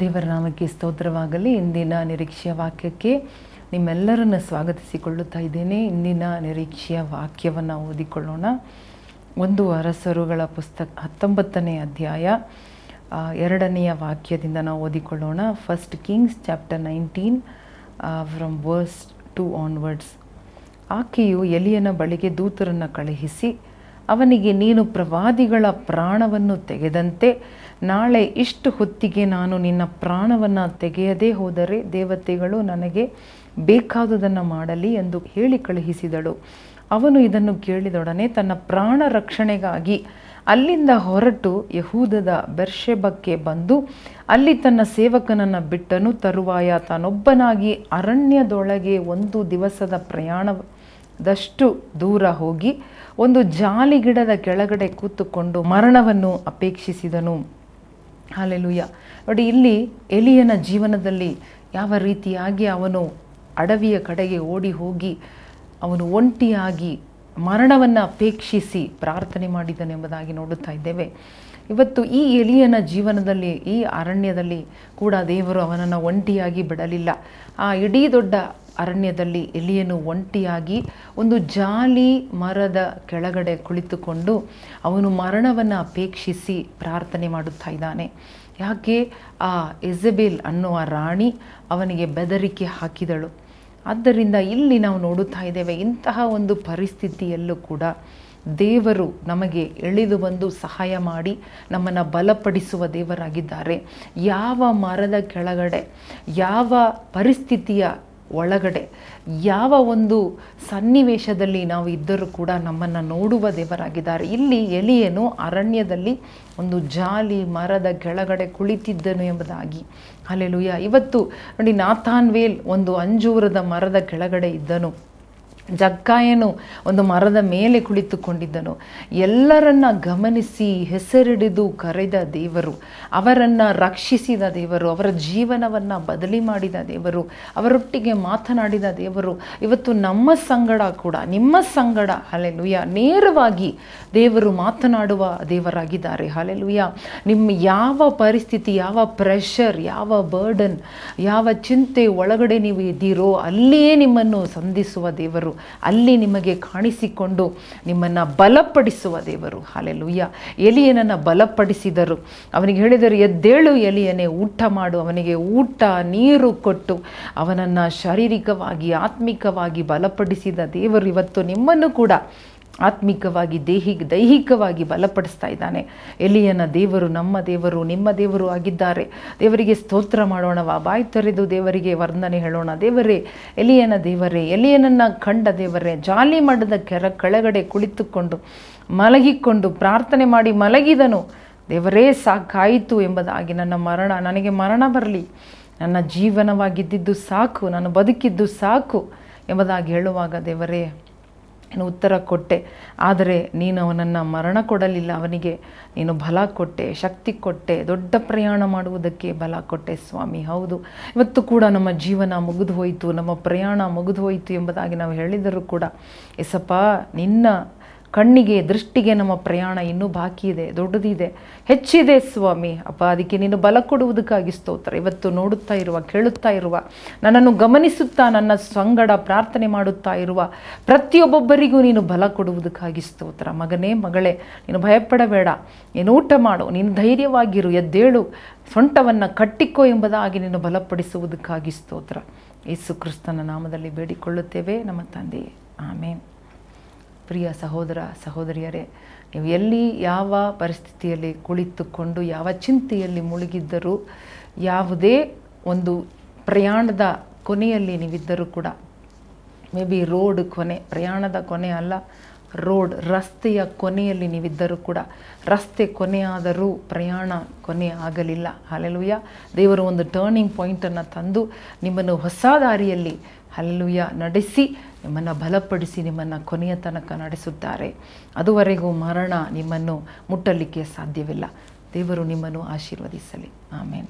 ದೇವರ ನಾಮಕ್ಕೆ ಸ್ತೋತ್ರವಾಗಲಿ. ಇಂದಿನ ನಿರೀಕ್ಷೆಯ ವಾಕ್ಯಕ್ಕೆ ನಿಮ್ಮೆಲ್ಲರನ್ನು ಸ್ವಾಗತಿಸಿಕೊಳ್ಳುತ್ತಾ ಇದ್ದೇನೆ. ಇಂದಿನ ನಿರೀಕ್ಷೆಯ ವಾಕ್ಯವನ್ನು ಓದಿಕೊಳ್ಳೋಣ. ಒಂದು ಅರಸರುಗಳ ಪುಸ್ತಕ ಹತ್ತೊಂಬತ್ತನೇ ಅಧ್ಯಾಯ ಎರಡನೆಯ ವಾಕ್ಯದಿಂದ ನಾವು ಓದಿಕೊಳ್ಳೋಣ. First Kings chapter nineteen from verse to onwards ಆಕೆಯು ಎಲಿಯನ ಬಳಿಗೆ ದೂತರನ್ನು ಕಳುಹಿಸಿ ಅವನಿಗೆ ನೀನು ಪ್ರವಾದಿಗಳ ಪ್ರಾಣವನ್ನು ತೆಗೆದಂತೆ ನಾಳೆ ಇಷ್ಟು ಹೊತ್ತಿಗೆ ನಾನು ನಿನ್ನ ಪ್ರಾಣವನ್ನು ತೆಗೆಯದೇ ಹೋದರೆ ದೇವತೆಗಳು ನನಗೆ ಬೇಕಾದುದನ್ನು ಮಾಡಲಿ ಎಂದು ಹೇಳಿ ಕಳುಹಿಸಿದಳು. ಅವನು ಇದನ್ನು ಕೇಳಿದೊಡನೆ ತನ್ನ ಪ್ರಾಣ ರಕ್ಷಣೆಗಾಗಿ ಅಲ್ಲಿಂದ ಹೊರಟು ಯಹೂದದ ಬೆರ್ಷೆಬಕ್ಕೆ ಬಂದು ಅಲ್ಲಿ ತನ್ನ ಸೇವಕನನ್ನು ಬಿಟ್ಟನು. ತರುವಾಯ ತಾನೊಬ್ಬನಾಗಿ ಅರಣ್ಯದೊಳಗೆ ಒಂದು ದಿವಸದ ಪ್ರಯಾಣದಷ್ಟು ದೂರ ಹೋಗಿ ಒಂದು ಜಾಲಿ ಗಿಡದ ಕೆಳಗಡೆ ಕೂತುಕೊಂಡು ಮರಣವನ್ನು ಅಪೇಕ್ಷಿಸಿದನು. ಹಾಲೆಲುಯ್ಯ ನೋಡಿ, ಇಲ್ಲಿ ಎಲಿಯನ ಜೀವನದಲ್ಲಿ ಯಾವ ರೀತಿಯಾಗಿ ಅವನು ಅಡವಿಯ ಕಡೆಗೆ ಓಡಿ ಹೋಗಿ ಅವನು ಒಂಟಿಯಾಗಿ ಮರಣವನ್ನು ಅಪೇಕ್ಷಿಸಿ ಪ್ರಾರ್ಥನೆ ಮಾಡಿದನೆಂಬುದಾಗಿ ನೋಡುತ್ತಾ ಇದ್ದೇವೆ. ಇವತ್ತು ಈ ಎಲಿಯನ ಜೀವನದಲ್ಲಿ, ಈ ಅರಣ್ಯದಲ್ಲಿ ಕೂಡ ದೇವರು ಅವನನ್ನು ಒಂಟಿಯಾಗಿ ಬಿಡಲಿಲ್ಲ. ಆ ಇಡೀ ದೊಡ್ಡ ಅರಣ್ಯದಲ್ಲಿ ಎಲಿಯನು ಒಂಟಿಯಾಗಿ ಒಂದು ಜಾಲಿ ಮರದ ಕೆಳಗಡೆ ಕುಳಿತುಕೊಂಡು ಅವನು ಮರಣವನ್ನು ಅಪೇಕ್ಷಿಸಿ ಪ್ರಾರ್ಥನೆ ಮಾಡುತ್ತಾ ಇದ್ದಾನೆ. ಯಾಕೆ? ಆ ಎಜೆಬೇಲ್ ಅನ್ನುವ ರಾಣಿ ಅವನಿಗೆ ಬೆದರಿಕೆ ಹಾಕಿದಳು. ಆದ್ದರಿಂದ ಇಲ್ಲಿ ನಾವು ನೋಡುತ್ತಾ ಇದ್ದೇವೆ, ಇಂತಹ ಒಂದು ಪರಿಸ್ಥಿತಿಯಲ್ಲೂ ಕೂಡ ದೇವರು ನಮಗೆ ಎಳೆದು ಬಂದು ಸಹಾಯ ಮಾಡಿ ನಮ್ಮನ್ನು ಬಲಪಡಿಸುವ ದೇವರಾಗಿದ್ದಾರೆ. ಯಾವ ಮರದ ಕೆಳಗಡೆ, ಯಾವ ಪರಿಸ್ಥಿತಿಯ ಒಳಗಡೆ. ಯಾವ ಒಂದು ಸನ್ನಿವೇಶದಲ್ಲಿ ನಾವು ಇದ್ದರೂ ಕೂಡ ನಮ್ಮನ್ನು ನೋಡುವ ದೇವರಾಗಿದ್ದಾರೆ. ಇಲ್ಲಿ ಎಲಿಯನು ಅರಣ್ಯದಲ್ಲಿ ಒಂದು ಜಾಲಿ ಮರದ ಕೆಳಗಡೆ ಕುಳಿತಿದ್ದನು ಎಂಬುದಾಗಿ. ಅಲ್ಲೆಲುಯ್ಯ ಇವತ್ತು ನೋಡಿ, ನಾಥಾನ್ವೇಲ್ ಒಂದು ಅಂಜೂರದ ಮರದ ಕೆಳಗಡೆ ಇದ್ದನು. ಜಕ್ಕಾಯನು ಒಂದು ಮರದ ಮೇಲೆ ಕುಳಿತುಕೊಂಡಿದ್ದನು. ಎಲ್ಲರನ್ನ ಗಮನಿಸಿ ಹೆಸರಿಡಿದು ಕರೆದ ದೇವರು, ಅವರನ್ನು ರಕ್ಷಿಸಿದ ದೇವರು, ಅವರ ಜೀವನವನ್ನು ಬದಲಿ ಮಾಡಿದ ದೇವರು, ಅವರೊಟ್ಟಿಗೆ ಮಾತನಾಡಿದ ದೇವರು. ಇವತ್ತು ನಮ್ಮ ಸಂಗಡ ಕೂಡ, ನಿಮ್ಮ ಸಂಗಡ ಹಲೆಲುಯ್ಯ ನೇರವಾಗಿ ದೇವರು ಮಾತನಾಡುವ ದೇವರಾಗಿದ್ದಾರೆ. ಹಲೆಲುಯ್ಯ ನಿಮ್ಮ ಯಾವ ಪರಿಸ್ಥಿತಿ, ಯಾವ ಪ್ರೆಷರ್ ಯಾವ ಬರ್ಡನ್ ಯಾವ ಚಿಂತೆ ಒಳಗಡೆ ನೀವು ಇದ್ದೀರೋ ಅಲ್ಲಿಯೇ ನಿಮ್ಮನ್ನು ಸಂಧಿಸುವ ದೇವರು. ಅಲ್ಲಿ ನಿಮಗೆ ಕಾಣಿಸಿಕೊಂಡು ನಿಮ್ಮನ್ನು ಬಲಪಡಿಸುವ ದೇವರು. ಹಾಲೆಲುಯ್ಯ ಎಲಿಯನನ್ನು ಬಲಪಡಿಸಿದರು. ಅವನಿಗೆ ಹೇಳಿದರು, ಎದ್ದೇಳು ಎಲಿಯನೇ, ಊಟ ಮಾಡು. ಅವನಿಗೆ ಊಟ, ನೀರು ಕೊಟ್ಟು ಅವನನ್ನು ಶಾರೀರಿಕವಾಗಿ, ಆತ್ಮಿಕವಾಗಿ ಬಲಪಡಿಸಿದ ದೇವರು ಇವತ್ತು ನಿಮ್ಮನ್ನು ಕೂಡ ಆತ್ಮಿಕವಾಗಿ ದೇಹಿ ದೈಹಿಕವಾಗಿ ಬಲಪಡಿಸ್ತಾ ಇದ್ದಾನೆ. ಎಲಿಯನ ದೇವರು ನಮ್ಮ ದೇವರು, ನಿಮ್ಮ ದೇವರು ಆಗಿದ್ದಾರೆ. ದೇವರಿಗೆ ಸ್ತೋತ್ರ ಮಾಡೋಣ ಬಾಯಿ ತೊರೆದು ದೇವರಿಗೆ ವರ್ಣನೆ ಹೇಳೋಣ. ದೇವರೇ, ಎಲಿಯನ ದೇವರೇ, ಎಲಿಯನನ್ನು ಕಂಡ ದೇವರೇ, ಜಾಲಿ ಮಠದ ಕೆರ ಕೆಳಗಡೆ ಕುಳಿತುಕೊಂಡು, ಮಲಗಿಕೊಂಡು ಪ್ರಾರ್ಥನೆ ಮಾಡಿ ಮಲಗಿದನು. ದೇವರೇ, ಸಾಕಾಯಿತು ಎಂಬುದಾಗಿ ನನ್ನ ಮರಣ, ನನಗೆ ಮರಣ ಬರಲಿ. ನನ್ನ ಜೀವನವಾಗಿದ್ದಿದ್ದು ಸಾಕು, ನಾನು ಬದುಕಿದ್ದು ಸಾಕು ಎಂಬುದಾಗಿ ಹೇಳುವಾಗ ದೇವರೇ ನೀನು ಉತ್ತರ ಕೊಟ್ಟೆ. ಆದರೆ ನೀನು ಅವನನ್ನು ಮರಣ ಕೊಡಲಿಲ್ಲ. ಅವನಿಗೆ ನೀನು ಬಲ ಕೊಟ್ಟೆ, ಶಕ್ತಿ ಕೊಟ್ಟೆ, ದೊಡ್ಡ ಪ್ರಯಾಣ ಮಾಡುವುದಕ್ಕೆ ಬಲ ಕೊಟ್ಟೆ ಸ್ವಾಮಿ. ಹೌದು, ಇವತ್ತು ಕೂಡ ನಮ್ಮ ಜೀವನ ಮುಗಿದು ಹೋಯಿತು. ನಮ್ಮ ಪ್ರಯಾಣ ಮುಗಿದು ಹೋಯಿತು ಎಂಬುದಾಗಿ ನಾವು ಹೇಳಿದರೂ ಕೂಡ ಎಸಪ್ಪ ನಿನ್ನ ಕಣ್ಣಿಗೆ, ದೃಷ್ಟಿಗೆ ನಮ್ಮ ಪ್ರಯಾಣ ಇನ್ನೂ ಬಾಕಿ ಇದೆ, ದೊಡ್ಡದಿದೆ. ಹೆಚ್ಚಿದೆ ಸ್ವಾಮಿ. ಅಪ್ಪ, ಅದಕ್ಕೆ ನೀನು ಬಲ ಕೊಡುವುದಕ್ಕಾಗಿ ಸ್ತೋತ್ರ. ಇವತ್ತು ನೋಡುತ್ತಾ ಇರುವ, ಕೇಳುತ್ತಾ ಇರುವ, ನನ್ನನ್ನು ಗಮನಿಸುತ್ತಾ ನನ್ನ ಸಂಗಡ ಪ್ರಾರ್ಥನೆ ಮಾಡುತ್ತಾ ಇರುವ ಪ್ರತಿಯೊಬ್ಬೊಬ್ಬರಿಗೂ ನೀನು ಬಲ ಕೊಡುವುದಕ್ಕಾಗಿ ಸ್ತೋತ್ರ. ಮಗನೇ, ಮಗಳೇ, ನೀನು ಭಯಪಡಬೇಡ. ನೀನು ಊಟ ಮಾಡು. ನೀನು ಧೈರ್ಯವಾಗಿರು. ಎದ್ದೇಳು. ಸೊಂಟವನ್ನು ಕಟ್ಟಿಕೋ ಎಂಬುದಾಗಿ ನೀನು ಬಲಪಡಿಸುವುದಕ್ಕಾಗಿ ಸ್ತೋತ್ರ. ಯೇಸು ಕ್ರಿಸ್ತನ ನಾಮದಲ್ಲಿ ಬೇಡಿಕೊಳ್ಳುತ್ತೇವೆ. ನಮ್ಮ ತಂದೆಯೇ. ಆಮೇನ್. ಪ್ರಿಯ ಸಹೋದರ, ಸಹೋದರಿಯರೇ, ನೀವು ಎಲ್ಲಿ ಯಾವ ಪರಿಸ್ಥಿತಿಯಲ್ಲಿ ಕುಳಿತುಕೊಂಡು, ಯಾವ ಚಿಂತೆಯಲ್ಲಿ ಮುಳುಗಿದ್ದರೂ, ಯಾವುದೇ ಒಂದು ಪ್ರಯಾಣದ ಕೊನೆಯಲ್ಲಿ ನೀವಿದ್ದರೂ ಕೂಡ, ಮೇ ಬಿ ರೋಡ್ ಕೊನೆ, ಪ್ರಯಾಣದ ಕೊನೆ ಅಲ್ಲ, ರೋಡ್ ರಸ್ತೆಯ ಕೊನೆಯಲ್ಲಿ ನೀವಿದ್ದರೂ ಕೂಡ, ರಸ್ತೆ ಕೊನೆಯಾದರೂ ಪ್ರಯಾಣ ಕೊನೆ ಆಗಲಿಲ್ಲ. ಅಲ್ಲೆಲುಯ್ಯ ದೇವರು ಒಂದು ಟರ್ನಿಂಗ್ ಪಾಯಿಂಟನ್ನು ತಂದು ನಿಮ್ಮನ್ನು ಹೊಸ ದಾರಿಯಲ್ಲಿ ಹಲ್ಲುಯ್ಯ ನಡೆಸಿ ನಿಮ್ಮನ್ನು ಬಲಪಡಿಸಿ ನಿಮ್ಮನ್ನು ಕೊನೆಯ ತನಕ ನಡೆಸುತ್ತಾರೆ. ಅದುವರೆಗೂ ಮರಣ ನಿಮ್ಮನ್ನು ಮುಟ್ಟಲಿಕ್ಕೆ ಸಾಧ್ಯವಿಲ್ಲ. ದೇವರು ನಿಮ್ಮನ್ನು ಆಶೀರ್ವದಿಸಲಿ. ಆಮೇನ್.